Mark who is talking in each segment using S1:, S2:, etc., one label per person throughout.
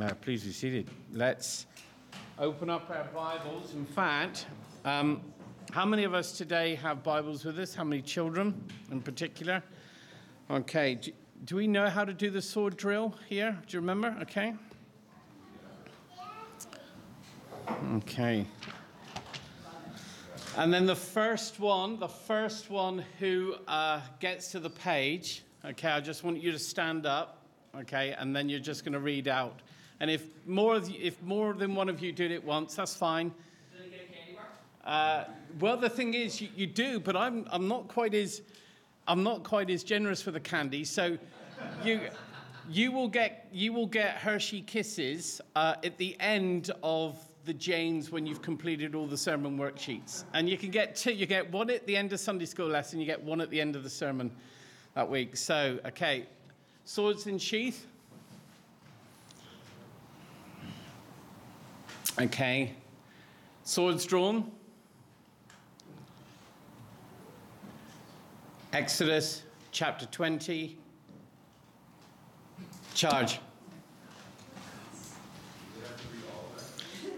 S1: Uh, please be seated. Let's open up our Bibles. In fact, um, how many of us today have Bibles with us? How many children in particular? Okay, do, do we know how to do the sword drill here? Do you remember? Okay. Okay. And then the first one, the first one who uh, gets to the page, okay, I just want you to stand up, okay, and then you're just going to read out. And if more, you, if more than one of you did it once, that's fine. Uh, well, the thing is, you, you, do, but I'm, I'm not quite as I'm not quite as generous for the candy. So you you will get you will get Hershey kisses uh, at the end of the Janes when you've completed all the sermon worksheets. And you can get two, you get one at the end of Sunday school lesson, you get one at the end of the sermon that week. So, okay, swords in sheath. Okay, swords drawn. Exodus chapter 20. Charge.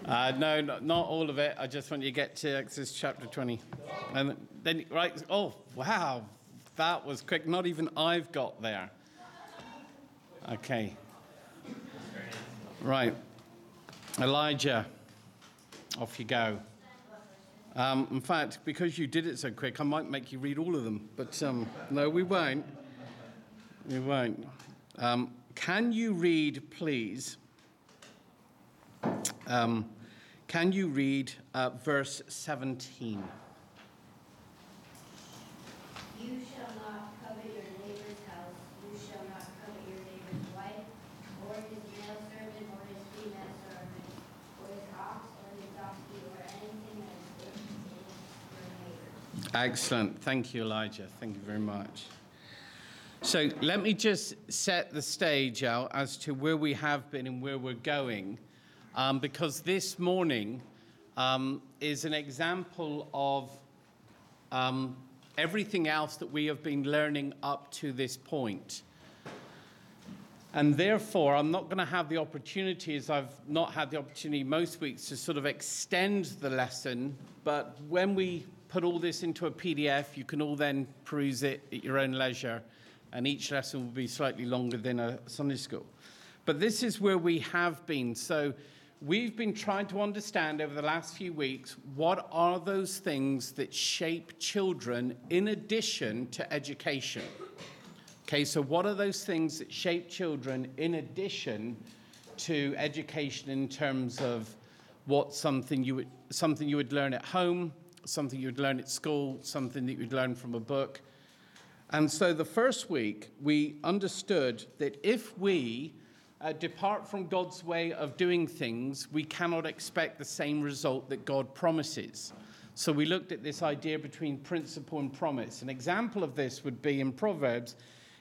S1: Uh, no, not, not all of it. I just want you to get to Exodus chapter 20. And then, right, oh, wow, that was quick. Not even I've got there. Okay. Right. Elijah, off you go. Um, in fact, because you did it so quick, I might make you read all of them. But um, no, we won't. We won't. Um, can you read, please? Um, can you read uh, verse 17?
S2: You shall not covet your neighbor's house, you shall not covet your neighbor's wife, or his male servant, or his female servant, or his ox, or his donkey, or anything that is your neighbor's.
S1: Excellent. Thank you, Elijah. Thank you very much. So let me just set the stage out as to where we have been and where we're going um, because this morning um, is an example of um, everything else that we have been learning up to this point. And therefore, I'm not going to have the opportunity, as I've not had the opportunity most weeks, to sort of extend the lesson. But when we put all this into a PDF, you can all then peruse it at your own leisure, and each lesson will be slightly longer than a Sunday school. But this is where we have been. So we've been trying to understand over the last few weeks what are those things that shape children in addition to education. Okay, so what are those things that shape children in addition to education in terms of what something you would something you would learn at home, something you would learn at school, something that you would learn from a book. And so the first week we understood that if we uh, depart from God's way of doing things, we cannot expect the same result that God promises. So we looked at this idea between principle and promise. An example of this would be in Proverbs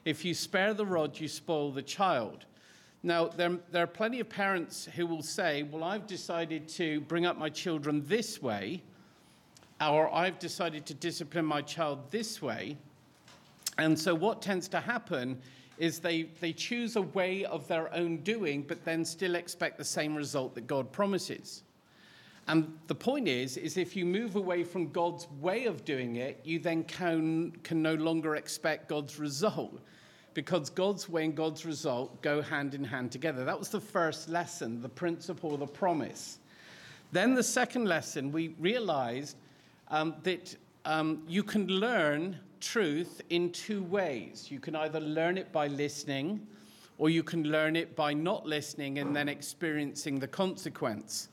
S1: if you spare the rod, you spoil the child. Now, there, there are plenty of parents who will say, Well, I've decided to bring up my children this way, or I've decided to discipline my child this way. And so, what tends to happen is they, they choose a way of their own doing, but then still expect the same result that God promises. And the point is, is if you move away from God's way of doing it, you then can, can no longer expect God's result. Because God's way and God's result go hand in hand together. That was the first lesson, the principle, the promise. Then the second lesson, we realized um, that um, you can learn truth in two ways. You can either learn it by listening, or you can learn it by not listening and then experiencing the consequence.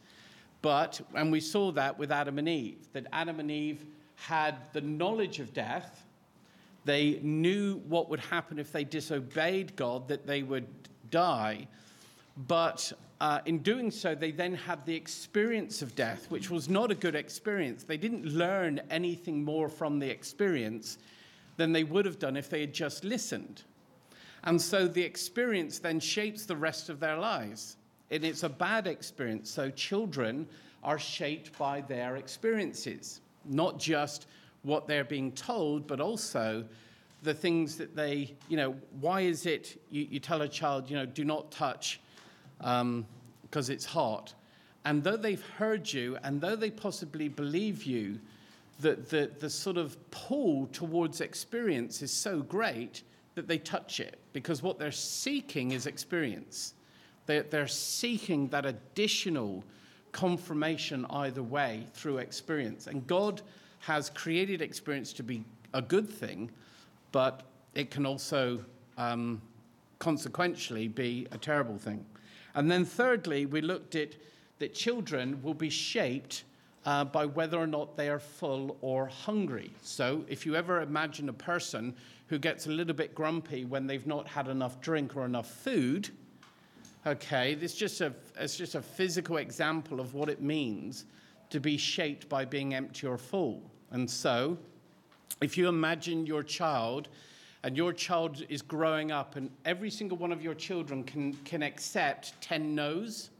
S1: But, and we saw that with Adam and Eve, that Adam and Eve had the knowledge of death. They knew what would happen if they disobeyed God, that they would die. But uh, in doing so, they then had the experience of death, which was not a good experience. They didn't learn anything more from the experience than they would have done if they had just listened. And so the experience then shapes the rest of their lives. And it's a bad experience. So children are shaped by their experiences, not just what they're being told, but also the things that they, you know, why is it you, you tell a child, you know, do not touch because um, it's hot. And though they've heard you, and though they possibly believe you, the, the, the sort of pull towards experience is so great that they touch it because what they're seeking is experience. They're, they're seeking that additional confirmation either way through experience. And God has created experience to be a good thing, but it can also um, consequentially be a terrible thing. And then, thirdly, we looked at that children will be shaped uh, by whether or not they are full or hungry. So, if you ever imagine a person who gets a little bit grumpy when they've not had enough drink or enough food, okay, this just a, it's just a physical example of what it means to be shaped by being empty or full. And so, if you imagine your child and your child is growing up, and every single one of your children can, can accept 10 no's,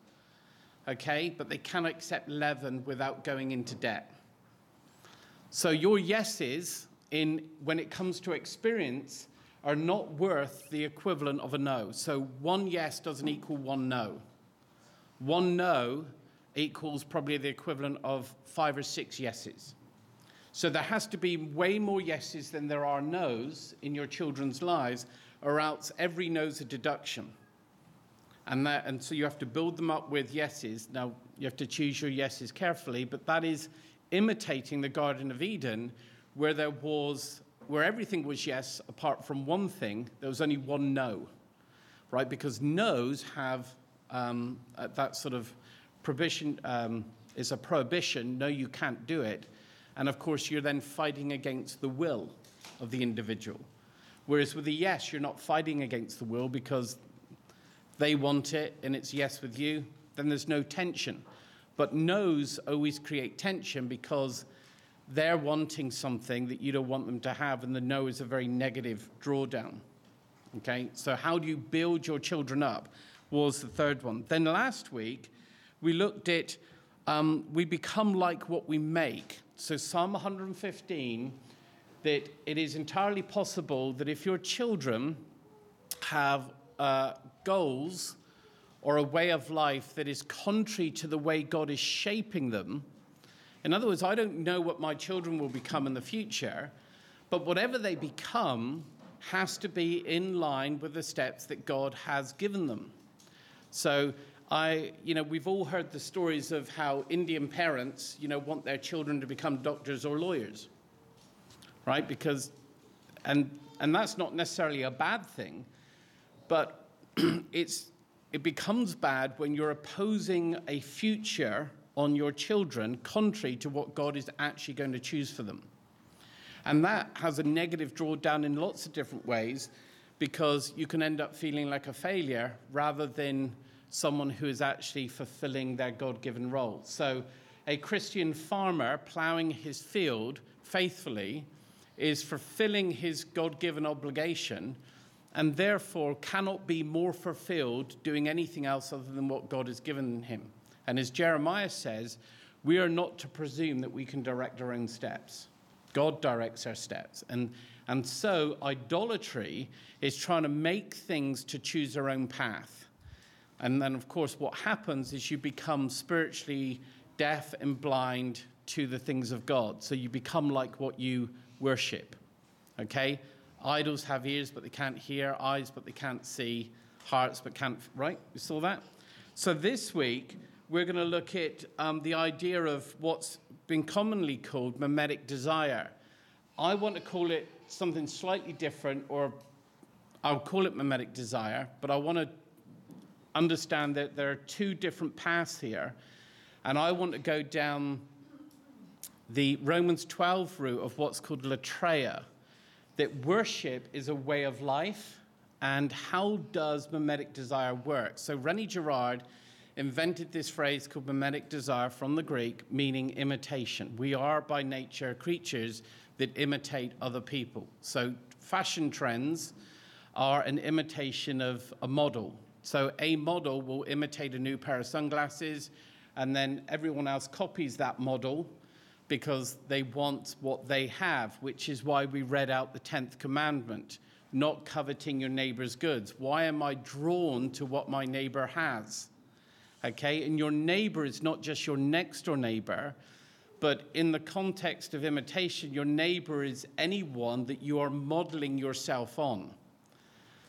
S1: okay, but they cannot accept 11 without going into debt. So your yeses, in, when it comes to experience, are not worth the equivalent of a no. So one yes doesn't equal one no. One no equals probably the equivalent of five or six yeses. So there has to be way more yeses than there are no's in your children's lives, or else every no's a deduction. And, that, and so you have to build them up with yeses. Now, you have to choose your yeses carefully, but that is imitating the Garden of Eden, where there was, where everything was yes, apart from one thing, there was only one no, right? Because no's have um, that sort of prohibition, um, is a prohibition, no, you can't do it. And of course, you're then fighting against the will of the individual. Whereas with a yes, you're not fighting against the will because they want it and it's yes with you, then there's no tension. But no's always create tension because they're wanting something that you don't want them to have, and the no is a very negative drawdown. Okay, so how do you build your children up was the third one. Then last week, we looked at um, we become like what we make. So, Psalm 115 that it is entirely possible that if your children have uh, goals or a way of life that is contrary to the way God is shaping them, in other words, I don't know what my children will become in the future, but whatever they become has to be in line with the steps that God has given them. So, I, you know, we've all heard the stories of how Indian parents, you know, want their children to become doctors or lawyers, right? Because, and, and that's not necessarily a bad thing, but it's, it becomes bad when you're opposing a future on your children contrary to what God is actually going to choose for them. And that has a negative drawdown in lots of different ways because you can end up feeling like a failure rather than someone who is actually fulfilling their God given role. So, a Christian farmer plowing his field faithfully is fulfilling his God given obligation and therefore cannot be more fulfilled doing anything else other than what God has given him. And as Jeremiah says, we are not to presume that we can direct our own steps. God directs our steps. And, and so, idolatry is trying to make things to choose our own path. And then, of course, what happens is you become spiritually deaf and blind to the things of God. So you become like what you worship. Okay? Idols have ears, but they can't hear, eyes, but they can't see, hearts, but can't. Right? You saw that? So this week, we're going to look at um, the idea of what's been commonly called mimetic desire. I want to call it something slightly different, or I'll call it mimetic desire, but I want to understand that there are two different paths here. And I want to go down the Romans 12 route of what's called latreia, that worship is a way of life. And how does mimetic desire work? So, René Girard invented this phrase called mimetic desire from the Greek, meaning imitation. We are by nature creatures that imitate other people. So, fashion trends are an imitation of a model. So a model will imitate a new pair of sunglasses, and then everyone else copies that model because they want what they have, which is why we read out the 10th commandment not coveting your neighbor's goods. Why am I drawn to what my neighbor has? Okay? And your neighbor is not just your next door neighbor, but in the context of imitation, your neighbor is anyone that you are modeling yourself on.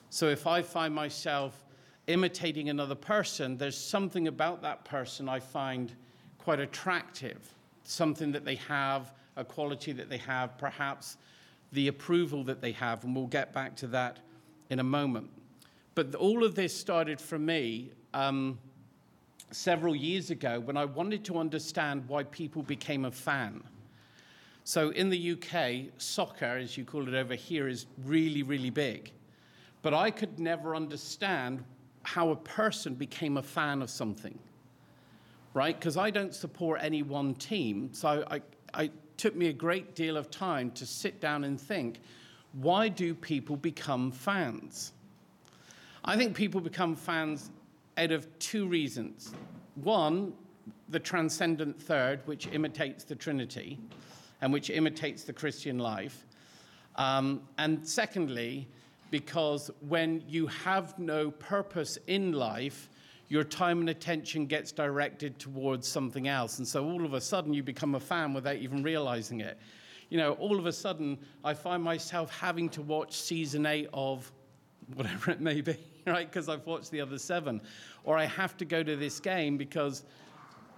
S1: So if I find myself imitating another person, there's something about that person I find quite attractive, something that they have, a quality that they have, perhaps the approval that they have, and we'll get back to that in a moment. But all of this started for me um, several years ago when I wanted to understand why people became a fan. So in the UK, soccer, as you call it over here, is really, really big. But I could never understand how a person became a fan of something, right? Because I don't support any one team. So I, I, took me a great deal of time to sit down and think why do people become fans? I think people become fans out of two reasons. One, the transcendent third, which imitates the Trinity and which imitates the Christian life. Um, and secondly, because when you have no purpose in life, your time and attention gets directed towards something else. And so all of a sudden, you become a fan without even realizing it. You know, all of a sudden, I find myself having to watch season eight of whatever it may be, right? Because I've watched the other seven. Or I have to go to this game because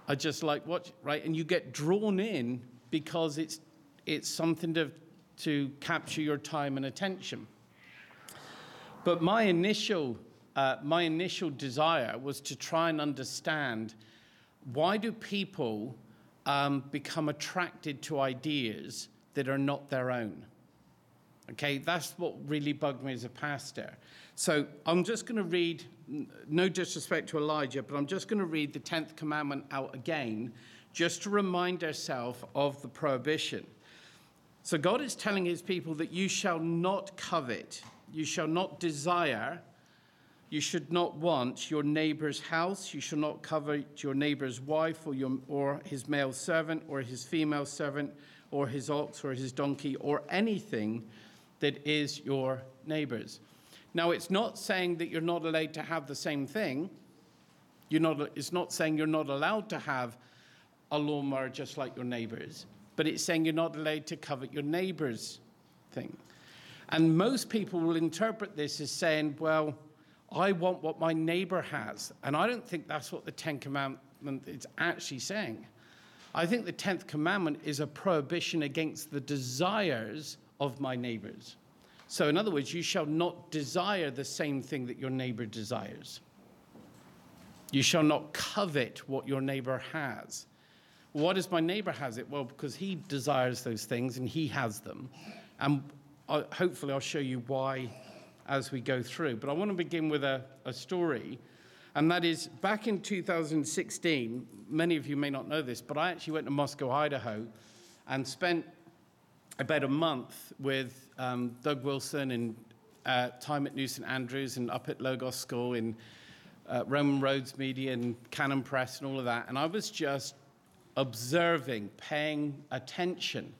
S1: I just like watch, right? And you get drawn in because it's, it's something to, to capture your time and attention. But my initial, uh, my initial desire was to try and understand why do people um, become attracted to ideas that are not their own? Okay, that's what really bugged me as a pastor. So I'm just going to read, no disrespect to Elijah, but I'm just going to read the 10th commandment out again, just to remind ourselves of the prohibition. So God is telling his people that you shall not covet, you shall not desire, you should not want your neighbor's house, you shall not covet your neighbor's wife or, your, or his male servant or his female servant or his ox or his donkey or anything that is your neighbor's. Now, it's not saying that you're not allowed to have the same thing. You're not, it's not saying you're not allowed to have a lawnmower just like your neighbor's, but it's saying you're not allowed to covet your neighbor's thing. And most people will interpret this as saying, well, I want what my neighbor has. And I don't think that's what the Ten Commandment is actually saying. I think the Tenth Commandment is a prohibition against the desires of my neighbors. So, in other words, you shall not desire the same thing that your neighbor desires. You shall not covet what your neighbor has. What does my neighbor has it? Well, because he desires those things and he has them. And I, hopefully, I'll show you why as we go through. But I want to begin with a, a story. And that is back in 2016, many of you may not know this, but I actually went to Moscow, Idaho, and spent about a month with um, Doug Wilson and uh, time at New St Andrews and up at Logos School in uh, Roman Roads Media and Canon Press and all of that. And I was just observing, paying attention.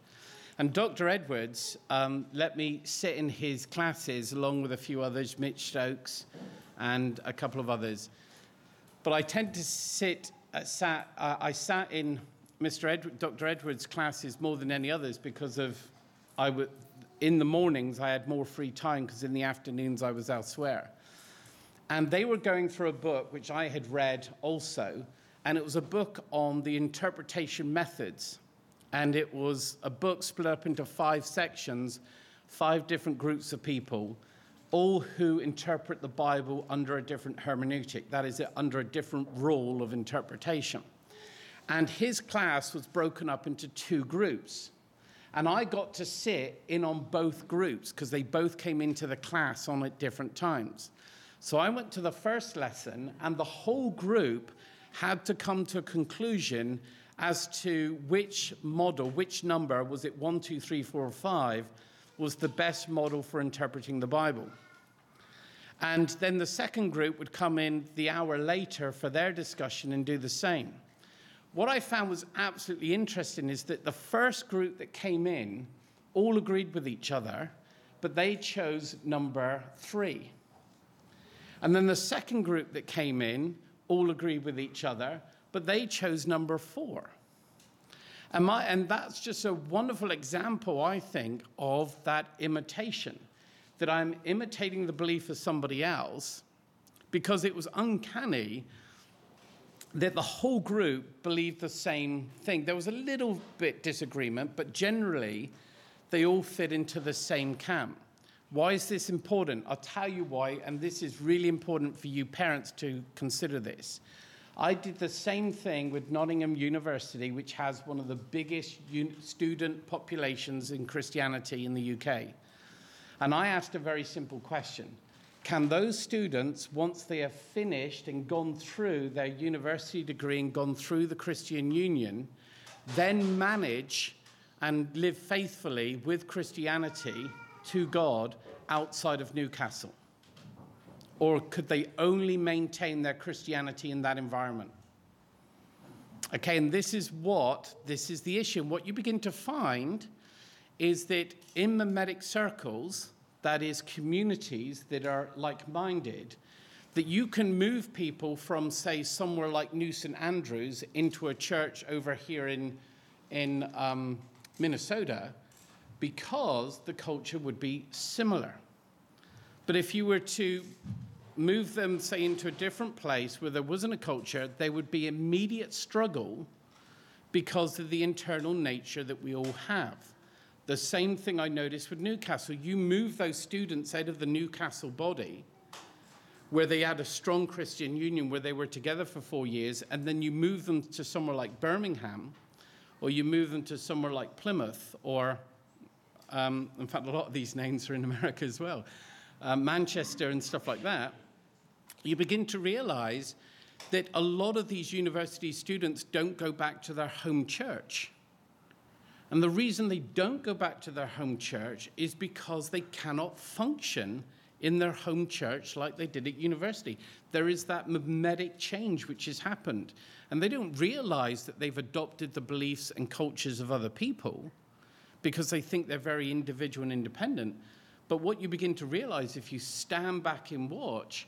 S1: And Dr. Edwards um, let me sit in his classes along with a few others, Mitch Stokes and a couple of others. But I tend to sit, uh, sat, uh, I sat in Mr. Ed, Dr. Edwards' classes more than any others because of I would, in the mornings I had more free time because in the afternoons I was elsewhere. And they were going through a book which I had read also, and it was a book on the interpretation methods. And it was a book split up into five sections, five different groups of people, all who interpret the Bible under a different hermeneutic, that is, under a different rule of interpretation. And his class was broken up into two groups. And I got to sit in on both groups because they both came into the class on at different times. So I went to the first lesson, and the whole group had to come to a conclusion as to which model, which number, was it one, two, three, four, or five, was the best model for interpreting the Bible. And then the second group would come in the hour later for their discussion and do the same what I found was absolutely interesting is that the first group that came in all agreed with each other, but they chose number three. And then the second group that came in all agreed with each other, but they chose number four. And, my, and that's just a wonderful example, I think, of that imitation. That I'm imitating the belief of somebody else because it was uncanny that the whole group believed the same thing. There was a little bit disagreement, but generally they all fit into the same camp. Why is this important? I'll tell you why, and this is really important for you parents to consider this. I did the same thing with Nottingham University, which has one of the biggest student populations in Christianity in the UK. And I asked a very simple question can those students, once they have finished and gone through their university degree and gone through the Christian Union, then manage and live faithfully with Christianity to God outside of Newcastle? Or could they only maintain their Christianity in that environment? Okay, and this is what, this is the issue. And what you begin to find is that in mimetic circles, that is, communities that are like minded, that you can move people from, say, somewhere like New St. Andrews into a church over here in, in um, Minnesota because the culture would be similar. But if you were to move them, say, into a different place where there wasn't a culture, there would be immediate struggle because of the internal nature that we all have. The same thing I noticed with Newcastle. You move those students out of the Newcastle body, where they had a strong Christian union, where they were together for four years, and then you move them to somewhere like Birmingham, or you move them to somewhere like Plymouth, or um, in fact, a lot of these names are in America as well, uh, Manchester and stuff like that. You begin to realize that a lot of these university students don't go back to their home church and the reason they don't go back to their home church is because they cannot function in their home church like they did at university. There is that mimetic change which has happened. And they don't realize that they've adopted the beliefs and cultures of other people because they think they're very individual and independent. But what you begin to realize if you stand back and watch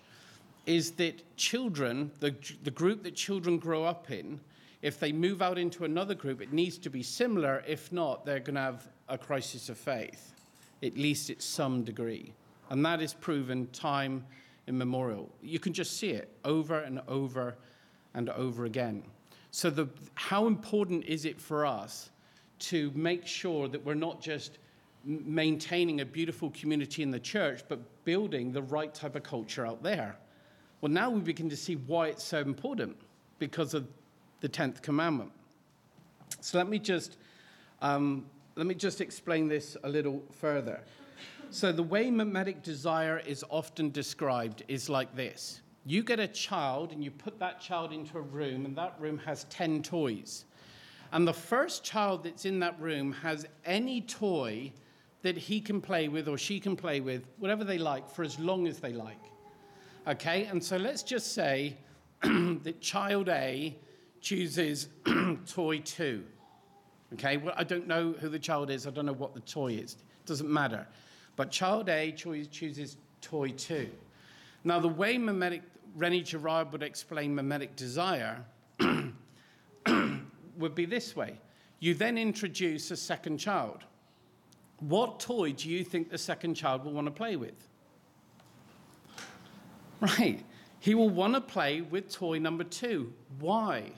S1: is that children, the, the group that children grow up in, if they move out into another group, it needs to be similar. If not, they're going to have a crisis of faith, at least at some degree. And that is proven time immemorial. You can just see it over and over and over again. So, the, how important is it for us to make sure that we're not just maintaining a beautiful community in the church, but building the right type of culture out there? Well, now we begin to see why it's so important because of the 10th commandment. So let me just um, let me just explain this a little further. So the way mimetic desire is often described is like this. You get a child and you put that child into a room and that room has 10 toys. And the first child that's in that room has any toy that he can play with or she can play with, whatever they like, for as long as they like. Okay? And so let's just say that child A chooses toy two. Okay, well, I don't know who the child is, I don't know what the toy is, it doesn't matter. But child A chooses toy two. Now, the way mimetic, René Girard would explain mimetic desire would be this way you then introduce a second child. What toy do you think the second child will want to play with? Right. He will want to play with toy number two. Why?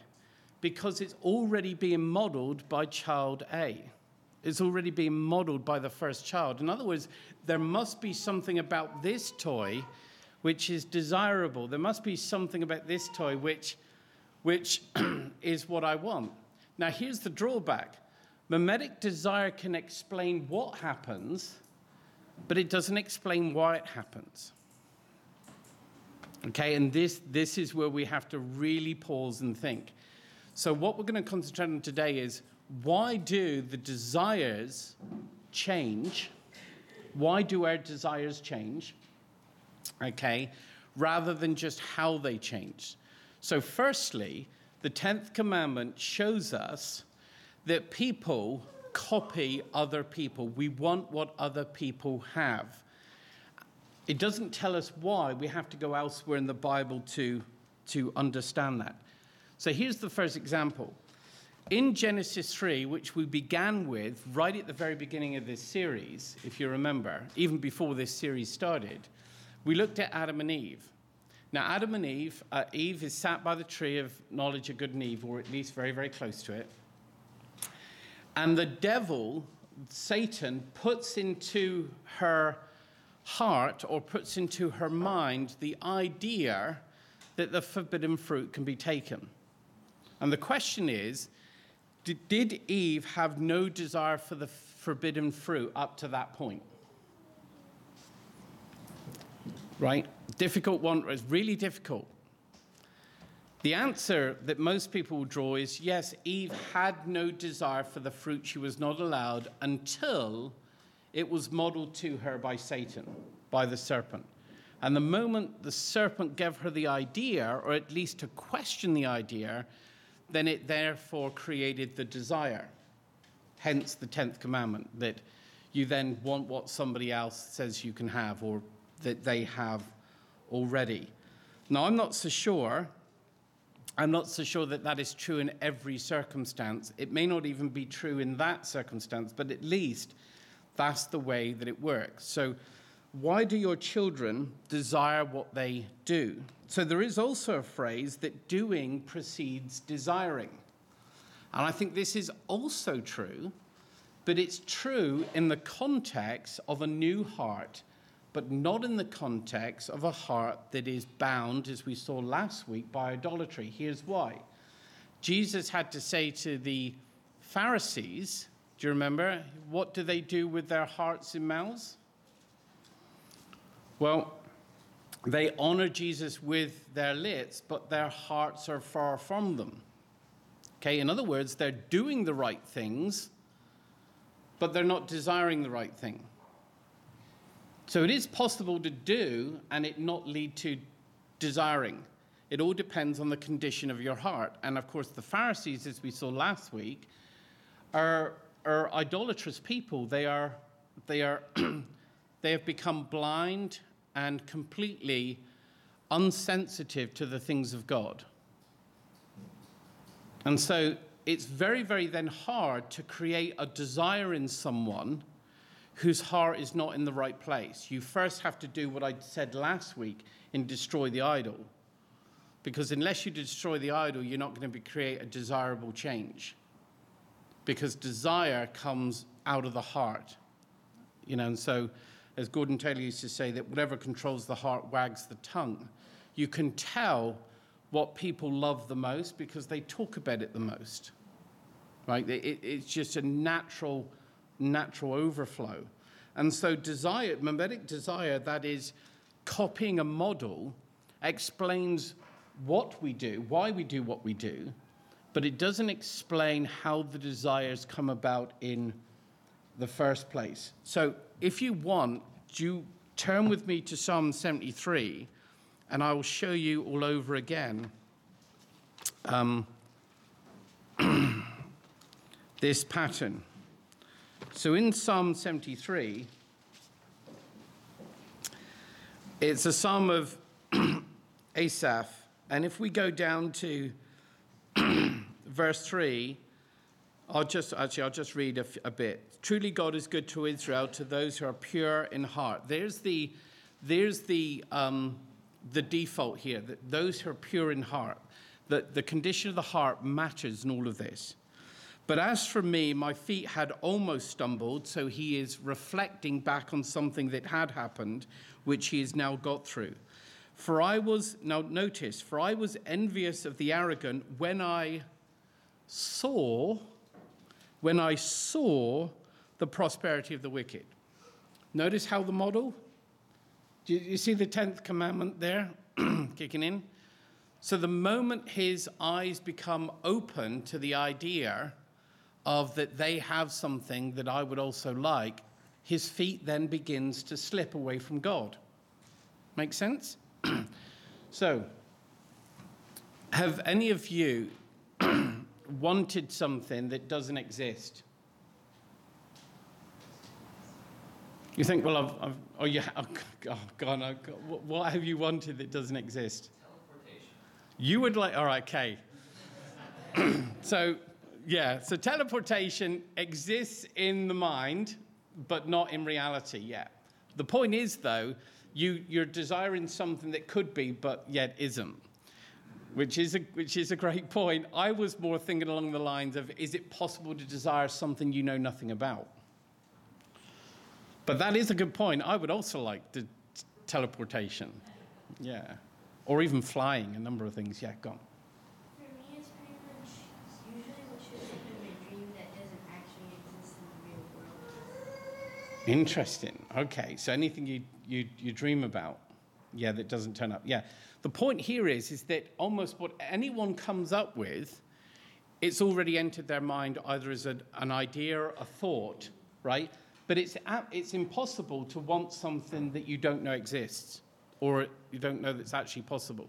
S1: because it's already being modeled by child A. It's already being modeled by the first child. In other words, there must be something about this toy which is desirable. There must be something about this toy which, which is what I want. Now, here's the drawback mimetic desire can explain what happens, but it doesn't explain why it happens. Okay, and this, this is where we have to really pause and think. So, what we're going to concentrate on today is why do the desires change? Why do our desires change? Okay, rather than just how they change. So, firstly, the 10th commandment shows us that people copy other people. We want what other people have. It doesn't tell us why. We have to go elsewhere in the Bible to, to understand that. So here's the first example. In Genesis 3, which we began with right at the very beginning of this series, if you remember, even before this series started, we looked at Adam and Eve. Now, Adam and Eve, uh, Eve is sat by the tree of knowledge of good and evil, or at least very, very close to it. And the devil, Satan, puts into her heart or puts into her mind the idea that the forbidden fruit can be taken. And the question is did, Eve have no desire for the forbidden fruit up to that point? Right? Difficult one, it's really difficult. The answer that most people will draw is yes, Eve had no desire for the fruit she was not allowed until it was modeled to her by Satan, by the serpent. And the moment the serpent gave her the idea, or at least to question the idea, then it therefore created the desire. Hence the 10th commandment that you then want what somebody else says you can have or that they have already. Now, I'm not so sure. I'm not so sure that that is true in every circumstance. It may not even be true in that circumstance, but at least that's the way that it works. So, why do your children desire what they do? So there is also a phrase that doing precedes desiring. And I think this is also true, but it's true in the context of a new heart, but not in the context of a heart that is bound, as we saw last week, by idolatry. Here's why Jesus had to say to the Pharisees, do you remember? What do they do with their hearts and mouths? Well, they honor Jesus with their lips, but their hearts are far from them. Okay, in other words, they're doing the right things, but they're not desiring the right thing. So it is possible to do and it not lead to desiring. It all depends on the condition of your heart. And of course, the Pharisees, as we saw last week, are, are idolatrous people. They are, they are, they have become blind and completely unsensitive to the things of God. And so it's very, very then hard to create a desire in someone whose heart is not in the right place. You first have to do what I said last week and destroy the idol. Because unless you destroy the idol, you're not going to create a desirable change. Because desire comes out of the heart. You know, and so as Gordon Taylor used to say, that whatever controls the heart wags the tongue. You can tell what people love the most because they talk about it the most. Right? It, it's just a natural, natural overflow. And so, desire, mimetic desire, that is copying a model, explains what we do, why we do what we do, but it doesn't explain how the desires come about in the first place. So, if you want, do you turn with me to Psalm 73, and I will show you all over again um, this pattern. So in Psalm 73, it's a psalm of Asaph. And if we go down to verse 3, I'll just actually I'll just read a, bit. Truly, God is good to Israel, to those who are pure in heart. There's the, there's the, um, the default here, that those who are pure in heart. That the condition of the heart matters in all of this. But as for me, my feet had almost stumbled, so he is reflecting back on something that had happened, which he has now got through. For I was, now notice, for I was envious of the arrogant when I saw, when I saw the prosperity of the wicked. Notice how the model, do you, see the 10th commandment there kicking in? So the moment his eyes become open to the idea of that they have something that I would also like, his feet then begins to slip away from God. Make sense? so, have any of you wanted something that doesn't exist? You think, well, I've, I've oh, yeah, oh, God, oh, what have you wanted that doesn't exist?
S3: Teleportation.
S1: You would like, all right, okay. so, yeah, so teleportation exists in the mind, but not in reality yet. The point is, though, you, you're desiring something that could be, but yet isn't, which is, a, which is a great point. I was more thinking along the lines of is it possible to desire something you know nothing about? But that is a good point. I would also like the t- teleportation. Yeah. Or even flying, a number of things. Yeah, gone.
S2: For me, it's pretty much usually what shows up in my dream that doesn't actually exist in the real world.
S1: Interesting. Okay, so anything you, you, you dream about, yeah, that doesn't turn up. Yeah. The point here is, is that almost what anyone comes up with, it's already entered their mind either as a, an idea, a thought, right? But it's, it's impossible to want something that you don't know exists or you don't know that's actually possible.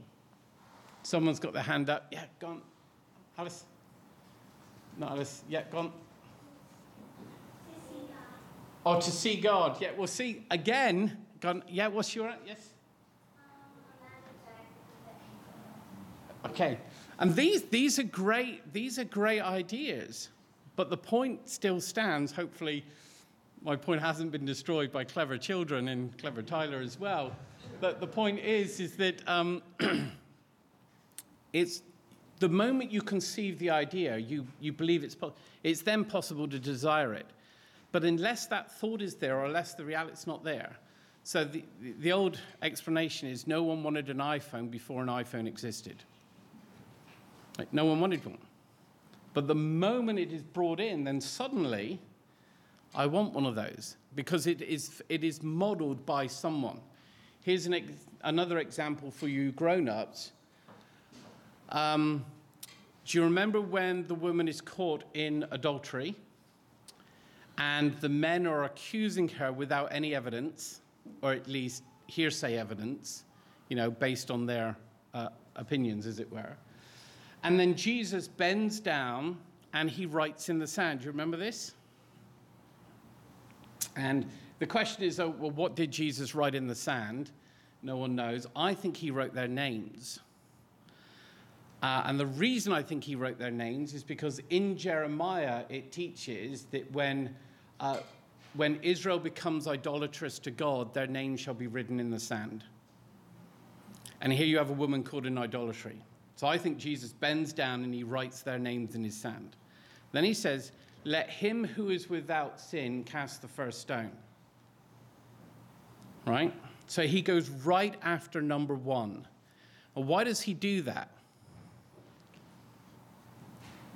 S1: Someone's got their hand up. Yeah, gone. Alice. Not Alice. Yeah, gone. Oh, to see God. Yeah, we'll see, again, gone. Yeah, what's your, yes? Okay. And these, these are great, these are great ideas. But the point still stands. Hopefully, my point hasn't been destroyed by clever children and clever Tyler as well. But the point is, is that um, it's the moment you conceive the idea, you, you believe it's, it's then possible to desire it. But unless that thought is there or unless the reality's not there. So the, the old explanation is no one wanted an iPhone before an iPhone existed. Like, no one wanted one. But the moment it is brought in, then suddenly I want one of those because it is, it is modeled by someone. Here's an ex- another example for you grown ups. Um, do you remember when the woman is caught in adultery and the men are accusing her without any evidence, or at least hearsay evidence, you know, based on their uh, opinions, as it were? And then Jesus bends down and he writes in the sand. Do you remember this? And the question is, oh, well, what did Jesus write in the sand? No one knows. I think he wrote their names. Uh, and the reason I think he wrote their names is because in Jeremiah it teaches that when, uh, when Israel becomes idolatrous to God, their name shall be written in the sand. And here you have a woman caught in idolatry. So I think Jesus bends down and he writes their names in his sand. Then he says, Let him who is without sin cast the first stone. Right? So he goes right after number one. Well, why does he do that?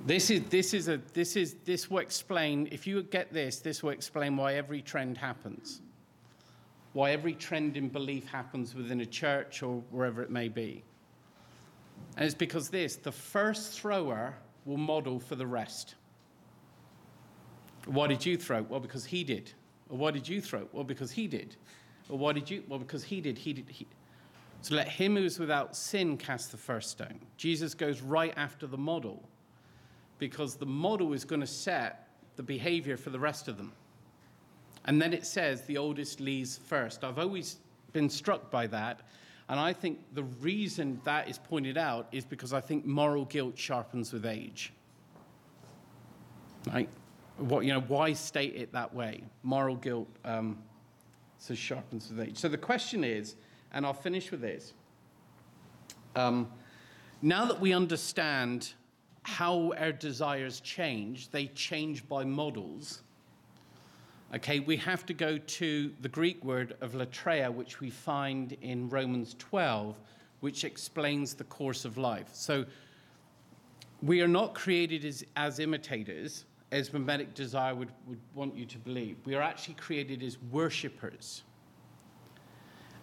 S1: This is, this is a, this is, this will explain, if you get this, this will explain why every trend happens. Why every trend in belief happens within a church or wherever it may be. And it's because this the first thrower will model for the rest. Why did you throw? Well, because he did. Or why did you throw? Well, because he did. Or why did you? Well, because he did. He did. He. So let him who is without sin cast the first stone. Jesus goes right after the model because the model is going to set the behavior for the rest of them. And then it says the oldest leaves first. I've always been struck by that. And I think the reason that is pointed out is because I think moral guilt sharpens with age. Right? What, you know, why state it that way? Moral guilt um, so sharpens with age. So the question is, and I'll finish with this. Um, now that we understand how our desires change, they change by models. Okay, we have to go to the Greek word of latreia, which we find in Romans 12, which explains the course of life. So we are not created as, as imitators, as mimetic desire would, would want you to believe. We are actually created as worshippers.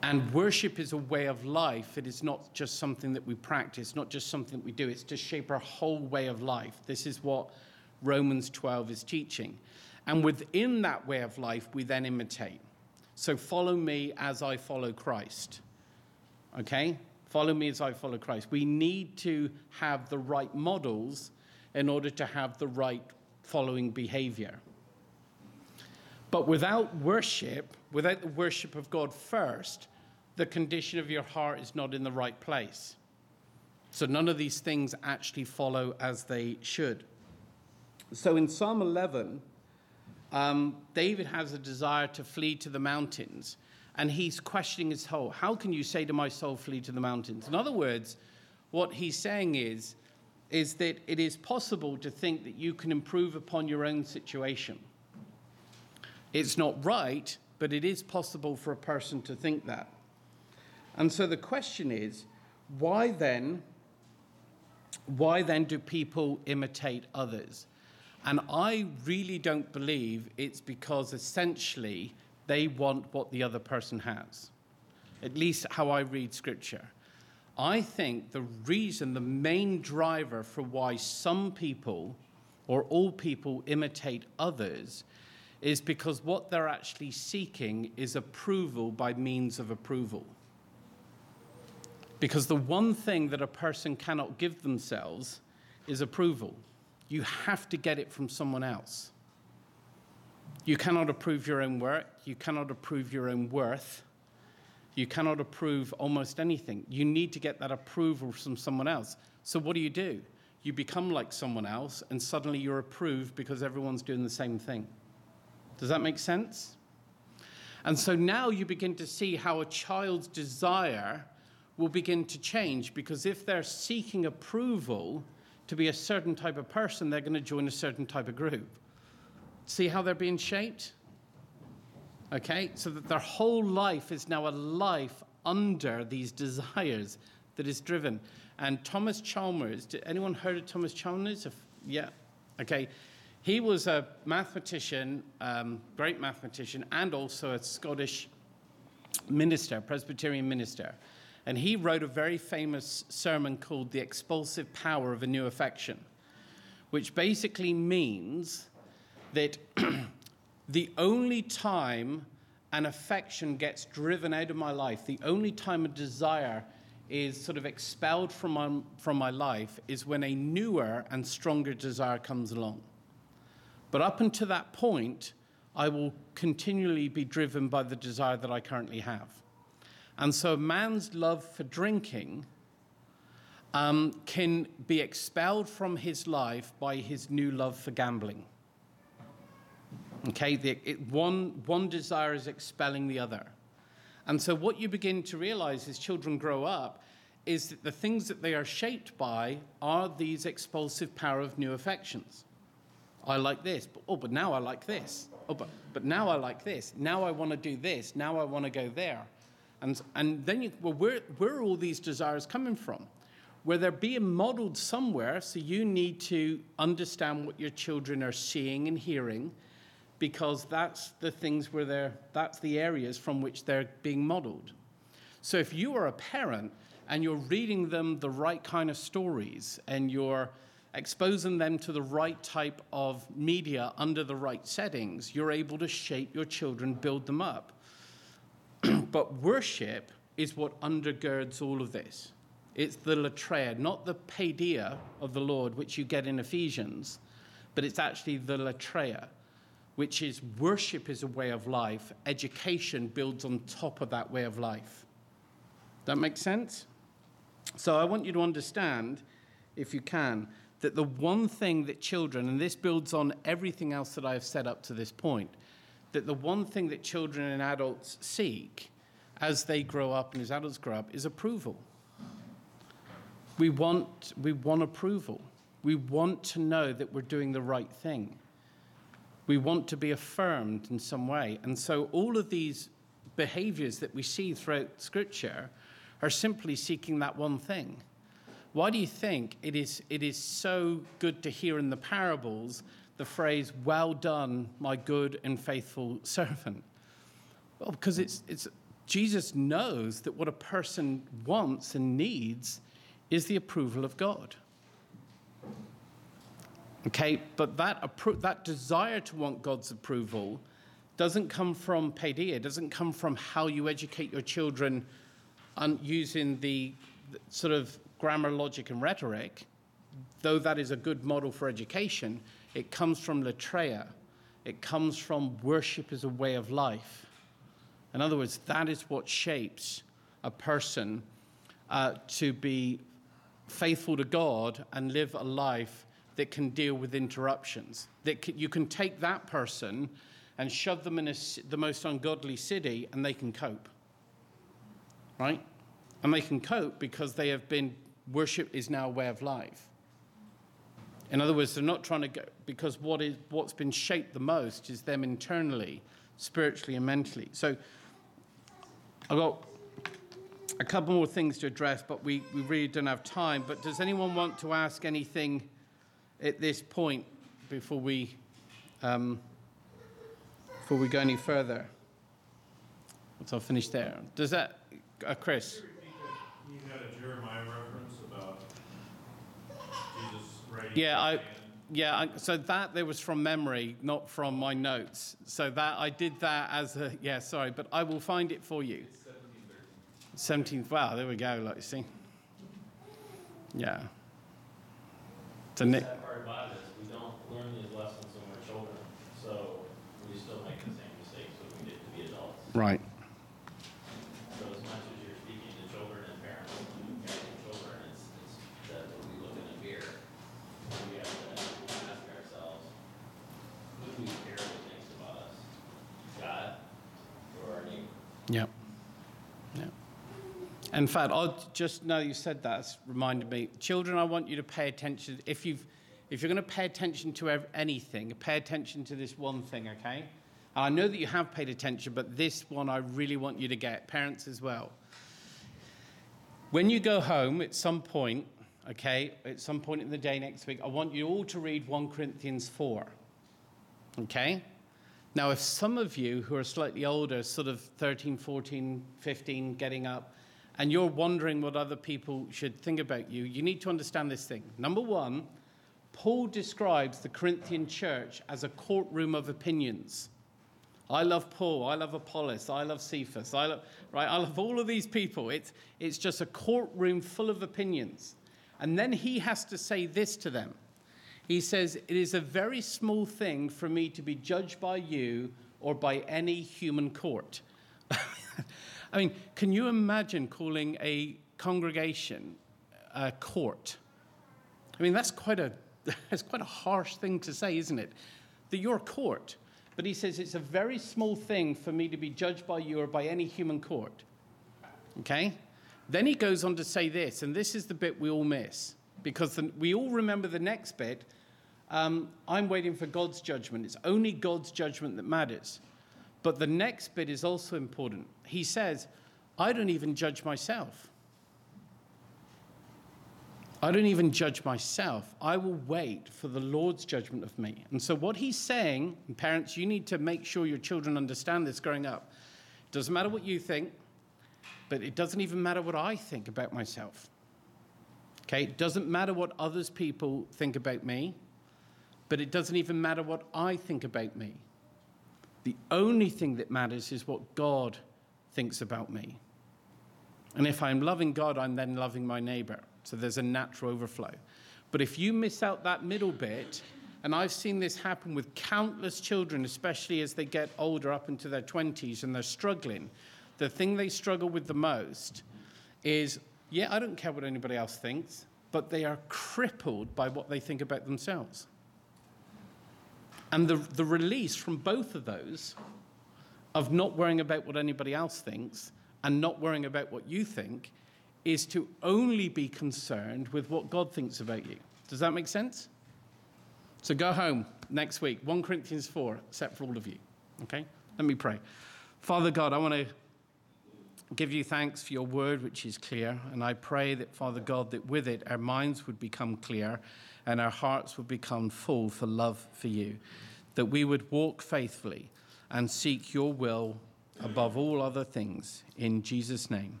S1: And worship is a way of life. It is not just something that we practice, not just something that we do. It's to shape our whole way of life. This is what Romans 12 is teaching. And within that way of life, we then imitate. So follow me as I follow Christ. Okay? Follow me as I follow Christ. We need to have the right models in order to have the right following behavior. But without worship, without the worship of God first, the condition of your heart is not in the right place. So none of these things actually follow as they should. So in Psalm 11, um, David has a desire to flee to the mountains, and he's questioning his soul. How can you say to my soul, flee to the mountains? In other words, what he's saying is, is that it is possible to think that you can improve upon your own situation. It's not right, but it is possible for a person to think that. And so the question is, why then, why then do people imitate others? And I really don't believe it's because essentially they want what the other person has. At least how I read scripture. I think the reason, the main driver for why some people or all people imitate others is because what they're actually seeking is approval by means of approval. Because the one thing that a person cannot give themselves is approval. You have to get it from someone else. You cannot approve your own work, you cannot approve your own worth, you cannot approve almost anything. You need to get that approval from someone else. So, what do you do? You become like someone else, and suddenly you're approved because everyone's doing the same thing. Does that make sense? And so now you begin to see how a child's desire will begin to change because if they're seeking approval to be a certain type of person, they're going to join a certain type of group. See how they're being shaped? Okay, so that their whole life is now a life under these desires that is driven. And Thomas Chalmers, did anyone heard of Thomas Chalmers? If, yeah, okay. He was a mathematician, um, great mathematician, and also a Scottish minister, Presbyterian minister. And he wrote a very famous sermon called The Expulsive Power of a New Affection, which basically means that the only time an affection gets driven out of my life, the only time a desire is sort of expelled from my, from my life, is when a newer and stronger desire comes along. But up until that point, I will continually be driven by the desire that I currently have. And so man's love for drinking um, can be expelled from his life by his new love for gambling. Okay, the, it, one, one desire is expelling the other. And so, what you begin to realize as children grow up is that the things that they are shaped by are these expulsive power of new affections. I like this, but, oh, but now I like this. Oh, but, but now I like this. Now I want to do this. Now I want to go there. And, and then you, well, where, where are all these desires coming from? Where they're being modeled somewhere, so you need to understand what your children are seeing and hearing because that's the things where they're, that's the areas from which they're being modeled. So if you are a parent and you're reading them the right kind of stories and you're exposing them to the right type of media under the right settings, you're able to shape your children, build them up. but worship is what undergirds all of this. It's the latreia, not the paideia of the Lord, which you get in Ephesians, but it's actually the latreia which is worship is a way of life, education builds on top of that way of life. That makes sense? So I want you to understand, if you can, that the one thing that children, and this builds on everything else that I have said up to this point, that the one thing that children and adults seek as they grow up and as adults grow up is approval. We want, we want approval. We want to know that we're doing the right thing. We want to be affirmed in some way. And so all of these behaviors that we see throughout Scripture are simply seeking that one thing. Why do you think it is, it is so good to hear in the parables the phrase, Well done, my good and faithful servant? Well, because it's, it's, Jesus knows that what a person wants and needs is the approval of God. Okay, but that, appro- that desire to want God's approval doesn't come from paideia, doesn't come from how you educate your children on using the, the sort of grammar, logic, and rhetoric, though that is a good model for education, it comes from latreia. It comes from worship as a way of life. In other words, that is what shapes a person uh, to be faithful to God and live a life that can deal with interruptions. That can, you can take that person and shove them in a, the most ungodly city and they can cope. Right? And they can cope because they have been, worship is now a way of life. In other words, they're not trying to go, because what is, what's been shaped the most is them internally, spiritually, and mentally. So I've got a couple more things to address, but we, we really don't have time. But does anyone want to ask anything at this point before we, um, before we go any further? So I'll finish there. Does that, uh, Chris?
S3: You had a Jeremiah reference about Jesus writing.
S1: Yeah, I, yeah. I, so that there was from memory, not from my notes. So that I did that as a yeah. Sorry, but I will find it for you. Seventeenth. Wow, there we go. Like you see. Yeah. So Nick.
S4: sad part about it is we don't learn these lessons when we're children, so we still make the same mistakes we to be adults.
S1: Right.
S4: So as much as you're speaking to children and parents, and parenting children, it's, it's that when we look in the mirror, we have to ask ourselves, who do we care what thinks about us? God or our neighbor?
S1: Yep. Yep. In fact, I'll just now you said that, it's reminded me. Children, I want you to pay attention. If you've, if you're going to pay attention to anything, pay attention to this one thing, okay? And I know that you have paid attention, but this one I really want you to get, parents as well. When you go home at some point, okay, at some point in the day next week, I want you all to read 1 Corinthians 4. Okay? Now, if some of you who are slightly older, sort of 13, 14, 15, getting up, and you're wondering what other people should think about you, you need to understand this thing. Number one, Paul describes the Corinthian church as a courtroom of opinions. I love Paul, I love Apollos, I love Cephas, I love, right? I love all of these people. It's, it's just a courtroom full of opinions. And then he has to say this to them. He says, It is a very small thing for me to be judged by you or by any human court. I mean, can you imagine calling a congregation a court? I mean, that's quite a, that's quite a harsh thing to say, isn't it? That you're a court. But he says, It's a very small thing for me to be judged by you or by any human court. Okay? Then he goes on to say this, and this is the bit we all miss, because the, we all remember the next bit. Um, I'm waiting for God's judgment. It's only God's judgment that matters. But the next bit is also important. He says, I don't even judge myself. I don't even judge myself. I will wait for the Lord's judgment of me. And so, what he's saying, parents, you need to make sure your children understand this growing up. It doesn't matter what you think, but it doesn't even matter what I think about myself. Okay? It doesn't matter what others people think about me, but it doesn't even matter what I think about me. The only thing that matters is what God thinks about me. And if I'm loving God, I'm then loving my neighbor. So there's a natural overflow. But if you miss out that middle bit, and I've seen this happen with countless children, especially as they get older up into their 20s and they're struggling, the thing they struggle with the most is yeah, I don't care what anybody else thinks, but they are crippled by what they think about themselves. And the, the release from both of those of not worrying about what anybody else thinks and not worrying about what you think is to only be concerned with what God thinks about you. Does that make sense? So go home next week, 1 Corinthians 4, set for all of you. Okay? Let me pray. Father God, I want to give you thanks for your word, which is clear. And I pray that, Father God, that with it our minds would become clear and our hearts would become full for love for you. That we would walk faithfully and seek your will above all other things. In Jesus' name,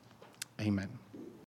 S1: amen.